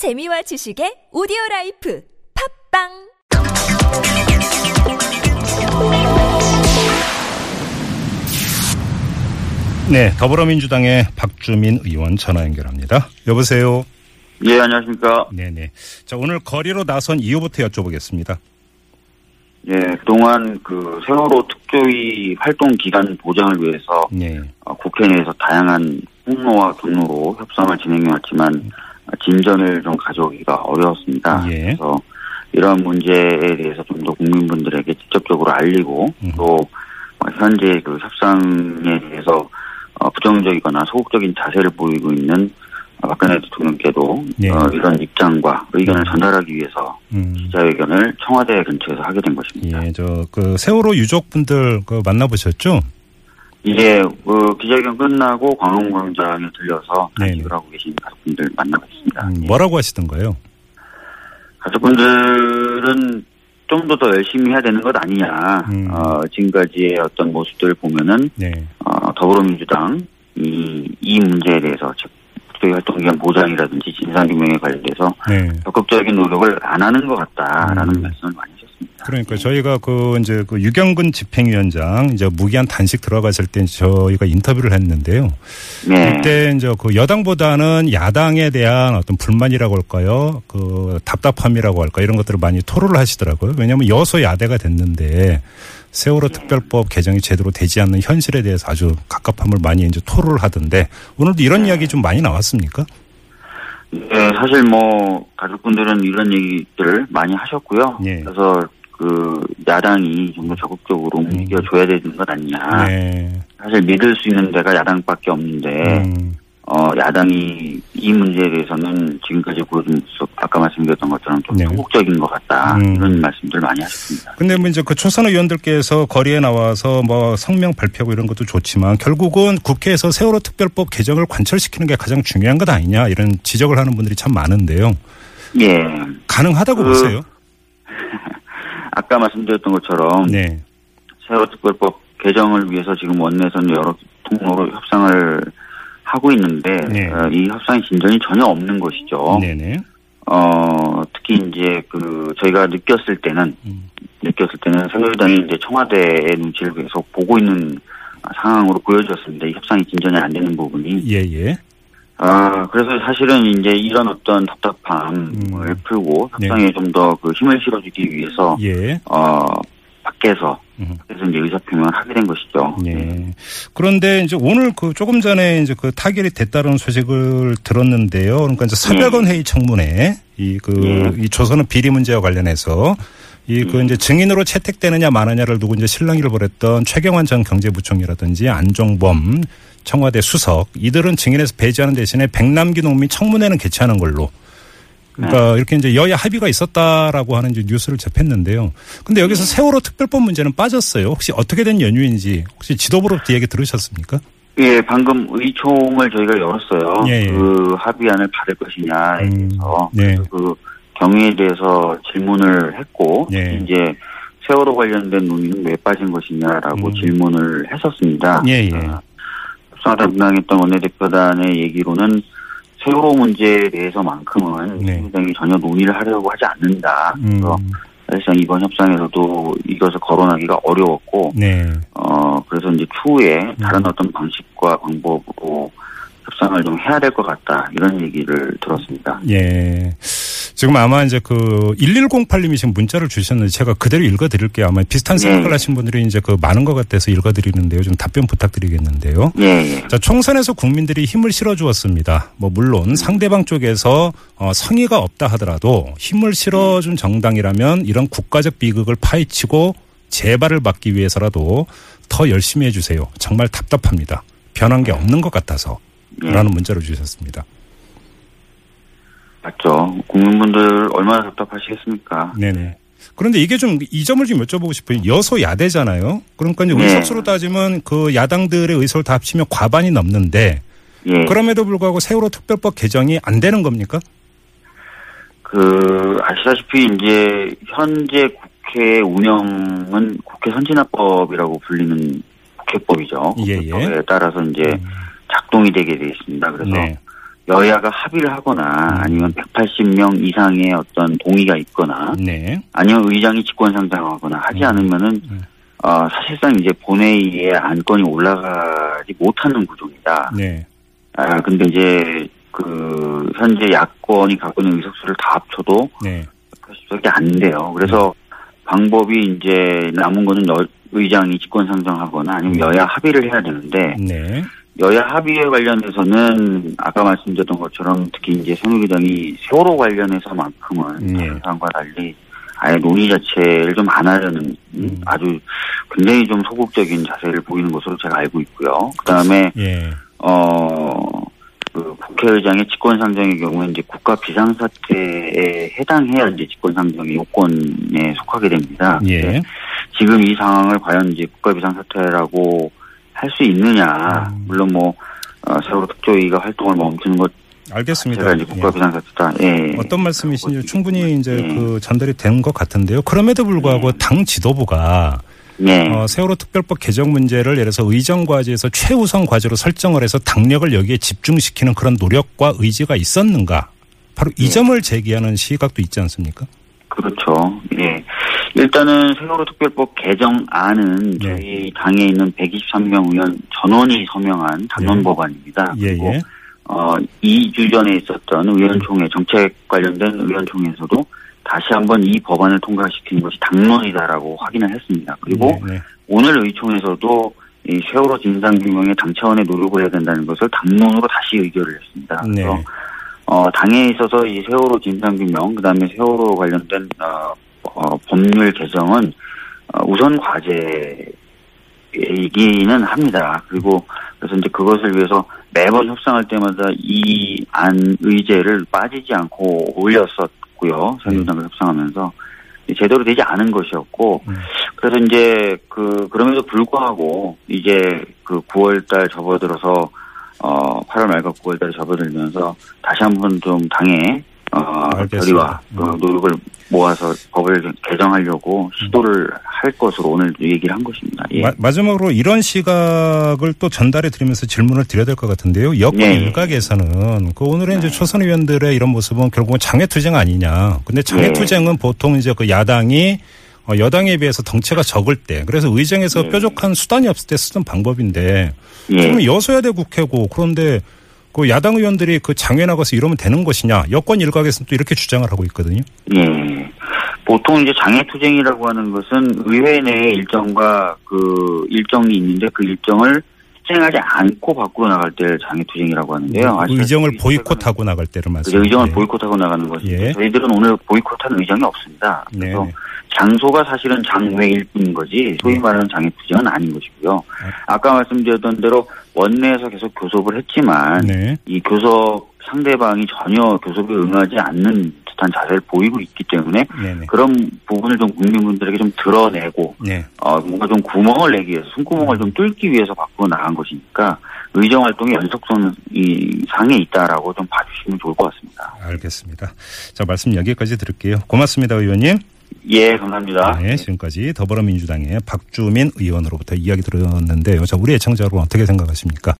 재미와 지식의 오디오 라이프 팟빵 네, 더불어민주당의 박주민 의원 전화 연결합니다. 여보세요. 예, 안녕하십니까. 네 네. 자, 오늘 거리로 나선 이유부터 여쭤보겠습니다. 예, 그동안 그 세월호 특조위 활동 기간 보장을 위해서 네. 어, 국회 내에서 다양한 통로와 경로로 협상을 진행해 왔지만 어, 진전을 좀 가져오기가 어려웠습니다. 예. 그래서 이러한 문제에 대해서 좀 더 국민분들에게 직접적으로 알리고 음. 또 어, 현재 그 협상에 대해서 어, 부정적이거나 소극적인 자세를 보이고 있는 어, 박근혜 대통령께도 예. 어, 이런 입장과 의견을 전달하기 위해서 음. 기자회견을 청와대 근처에서 하게 된 것입니다. 예, 저, 그, 세월호 유족분들 그 만나보셨죠? 이제 그 기자회견 끝나고 광화문광장에 들려서. 단식을 하고 계신 가족분들 만나봤습니다. 음, 예. 뭐라고 하시던가요? 가족분들은 좀 더 더 열심히 해야 되는 것 아니냐. 음. 어, 지금까지의 어떤 모습들을 보면은 네. 어, 더불어민주당 이, 이 문제에 대해서 즉 국회 활동기간 보장이라든지 진상규명에 관련돼서 네. 적극적인 노력을 안 하는 것 같다라는 음. 말씀을 많이 하셨습니다. 그러니까 저희가 그 이제 그 유경근 집행위원장 이제 무기한 단식 들어갔을 때 저희가 인터뷰를 했는데요. 네. 이때 이제 그 여당보다는 야당에 대한 어떤 불만이라고 할까요? 그 답답함이라고 할까 이런 것들을 많이 토로를 하시더라고요. 왜냐하면 여소야대가 됐는데 세월호 특별법 개정이 제대로 되지 않는 현실에 대해서 아주 갑갑함을 많이 이제 토로를 하던데 오늘도 이런 이야기 좀 많이 나왔습니까? 네, 사실 뭐 가족분들은 이런 얘기들을 많이 하셨고요. 예. 그래서 그 야당이 좀 더 적극적으로 움직여줘야 되는 것 아니냐. 네. 사실 믿을 수 있는 데가 야당밖에 없는데 음, 어 야당이 이 문제에 대해서는 지금까지 보여준 아까 말씀드렸던 것처럼 좀 네. 소극적인 것 같다 음. 이런 말씀들 많이 하셨습니다. 근데 뭐 이제 그 초선 의원들께서 거리에 나와서 뭐 성명 발표하고 이런 것도 좋지만 결국은 국회에서 세월호 특별법 개정을 관철시키는 게 가장 중요한 것 아니냐 이런 지적을 하는 분들이 참 많은데요. 예, 가능하다고 그- 보세요? 아까 말씀드렸던 것처럼 네. 세월호 특별법 개정을 위해서 지금 원내에서는 여러 통로로 협상을 하고 있는데 네. 어, 이 협상의 진전이 전혀 없는 것이죠. 네네. 어, 특히 이제 그 저희가 느꼈을 때는 음. 느꼈을 때는 새누리당이 이제 청와대의 눈치를 계속 보고 있는 상황으로 보여졌습니다. 이 협상이 진전이 안 되는 부분이. 예예. 아, 그래서 사실은 이제 이런 어떤 답답함을 음. 풀고 네. 협상에 좀더 그 힘을 실어주기 위해서 예. 어 밖에서 음. 그래서 이제 의사 표명을 하게 된 것이죠. 예. 그런데 이제 오늘 그 조금 전에 이제 그 타결이 됐다는 소식을 들었는데요. 그러니까 이제 사백원 회의 청문회 이그이 예. 조선은 비리 문제와 관련해서 이그 이제 증인으로 채택되느냐 마느냐를 두고 이제 실랑이를 벌였던 최경환 전 경제부총리라든지 안종범 청와대 수석 이들은 증인에서 배제하는 대신에 백남기 농민 청문회는 개최하는 걸로 그러니까 이렇게 이제 여야 합의가 있었다라고 하는 이제 뉴스를 접했는데요. 근데 여기서 세월호 특별법 문제는 빠졌어요. 혹시 어떻게 된 연유인지 혹시 지도부로부터 얘기 들으셨습니까? 예, 방금 의총을 저희가 열었어요. 예, 예. 그 합의안을 받을 것이냐에 음, 대해서 네. 그래서 그 경위에 대해서 질문을 했고 예. 이제 세월호 관련된 논의는 왜 빠진 것이냐라고 음. 질문을 했었습니다. 예, 예. 아, 협상하다 분당했던 원내대표단의 얘기로는 세월호 문제에 대해서만큼은 네. 민주당이 전혀 논의를 하려고 하지 않는다. 음, 그래서 사실상 이번 협상에서도 이것을 거론하기가 어려웠고 네. 어, 그래서 이제 추후에 다른 어떤 방식과 방법으로 협상을 좀 해야 될 것 같다. 이런 얘기를 들었습니다. 예. 지금 아마 이제 그 1108님이 지금 문자를 주셨는데 제가 그대로 읽어드릴게요. 아마 비슷한 생각을 네. 하신 분들이 이제 그 많은 것 같아서 읽어드리는데요. 좀 답변 부탁드리겠는데요. 예, 예. 자, 총선에서 국민들이 힘을 실어 주었습니다. 뭐 물론 상대방 쪽에서 어, 성의가 없다 하더라도 힘을 실어 준 정당이라면 이런 국가적 비극을 파헤치고 재발을 막기 위해서라도 더 열심히 해 주세요. 정말 답답합니다. 변한 게 없는 것 같아서 예. 라는 문자를 주셨습니다. 맞죠. 국민분들 얼마나 답답하시겠습니까? 네네. 그런데 이게 좀 이 점을 좀 여쭤보고 싶어요. 여소야대잖아요. 그러니까 이제 네. 의석수로 따지면 그 야당들의 의석을 다 합치면 과반이 넘는데 예. 그럼에도 불구하고 세월호 특별법 개정이 안 되는 겁니까? 그, 아시다시피 이제 현재 국회 운영은 국회 선진화법이라고 불리는 국회법이죠. 예, 예. 국회법에 따라서 이제 음. 작동이 되게 돼 있습니다. 그래서 네. 여야가 합의를 하거나 아니면 180명 이상의 어떤 동의가 있거나 네. 아니면 의장이 직권 상정하거나 하지 음. 않으면은 음. 어, 사실상 이제 본회의에 안건이 올라가지 못하는 구조입니다. 네. 아 근데 이제 그 현재 야권이 갖고 있는 의석수를 다 합쳐도 네. 80석이 안 돼요. 그래서 방법이 이제 남은 거는 여- 의장이 직권 상정하거나 아니면 음. 여야 합의를 해야 되는데 네. 여야 합의에 관련해서는 아까 말씀드렸던 것처럼 특히 이제 새누리당이 세월호 관련해서만큼은 예. 다른 당과 달리 아예 논의 자체를 좀 안 하려는 음. 아주 굉장히 좀 소극적인 자세를 보이는 것으로 제가 알고 있고요. 그 다음에 예. 어, 그 국회의장의 직권상정의 경우에 이제 국가 비상사태에 해당해야 이제 직권상정의 요건에 속하게 됩니다. 예. 지금 이 상황을 과연 이제 국가 비상사태라고 할 수 있느냐. 음. 물론 뭐, 어, 세월호 특조위가 활동을 멈추는 것 알겠습니다. 제가 이제 국가 예. 비상사태다. 예. 어떤 말씀이신지 충분히 이제 예. 그 전달이 된 것 같은데요. 그럼에도 불구하고 당 지도부가 네. 어, 세월호 특별법 개정 문제를 예를 들어서 의정 과제에서 최우선 과제로 설정을 해서 당력을 여기에 집중시키는 그런 노력과 의지가 있었는가? 바로 이 예. 점을 제기하는 시각도 있지 않습니까? 그렇죠. 예. 일단은 세월호 특별법 개정안은 네. 저희 당에 있는 123명 의원 전원이 서명한 당론 예. 법안입니다. 예, 그리고 예. 어, 2주 전에 있었던 의원총회, 정책 관련된 의원총회에서도 다시 한번 이 법안을 통과시키는 것이 당론이다라고 확인을 했습니다. 그리고 네, 네. 오늘 의총에서도 이 세월호 진상규명에 당 차원의 노력을 해야 된다는 것을 당론으로 다시 의결을 했습니다. 네. 그래서 어, 당에 있어서 이 세월호 진상규명, 그 다음에 세월호 관련된, 어, 어, 법률 개정은, 어, 우선 과제이기는 합니다. 그리고, 그래서 이제 그것을 위해서 매번 협상할 때마다 이 안 의제를 빠지지 않고 올렸었고요. 새누리당과 협상하면서. 제대로 되지 않은 것이었고, 음. 그래서 이제 그, 그럼에도 불구하고, 이제 그 9월달 접어들어서 어, 8월 말과 9월 달에 접어들면서 다시 한번 좀 당에 어. 결의와 그 음. 노력을 모아서 법을 개정하려고 시도를 할 것으로 오늘 얘기를 한 것입니다. 예. 마, 마지막으로 이런 시각을 또 전달해 드리면서 질문을 드려야 될 것 같은데요. 여권 예. 일각에서는 그 오늘의 이제 네. 초선 의원들의 이런 모습은 결국은 장외투쟁 아니냐. 근데 장외투쟁은 보통 이제 그 야당이 어, 여당에 비해서 덩치가 적을 때 그래서 의정에서 예. 뾰족한 수단이 없을 때 쓰던 방법인데 예. 지금 여소야대 국회고 그런데 그 야당 의원들이 그 장외 나가서 이러면 되는 것이냐. 여권 일각에서는 또 이렇게 주장을 하고 있거든요. 예. 보통 이제 장애 투쟁이라고 하는 것은 의회 내에 일정과 그 일정이 있는데 그 일정을 수행하지 않고 밖으로 나갈 때를 장애투쟁이라고 하는데요. 그 의정을 보이콧하고 나갈 때를 그죠, 말씀하시죠. 의정을 보이콧하고 나가는 것인데 예. 저희들은 오늘 보이콧한 의정이 없습니다. 네. 그래서 장소가 사실은 장외일 뿐인 거지 소위 네. 말하는 장애투쟁은 아닌 것이고요. 아까 말씀드렸던 대로 원내에서 계속 교섭을 했지만 네. 이 교섭 상대방이 전혀 교섭에 응하지 않는 듯한 자세를 보이고 있기 때문에 네네. 그런 부분을 좀 국민분들에게 좀 드러내고 네. 어 뭔가 좀 구멍을 내기 위해서 숨구멍을 좀 뚫기 위해서 밖으로 나간 것이니까 의정 활동의 연속성 이 상에 있다라고 좀 봐주시면 좋을 것 같습니다. 알겠습니다. 자, 말씀 여기까지 들을게요. 고맙습니다, 의원님. 예, 감사합니다. 네, 지금까지 더불어민주당의 박주민 의원으로부터 이야기 들었는데요. 자, 우리 애청자 여러분 어떻게 생각하십니까?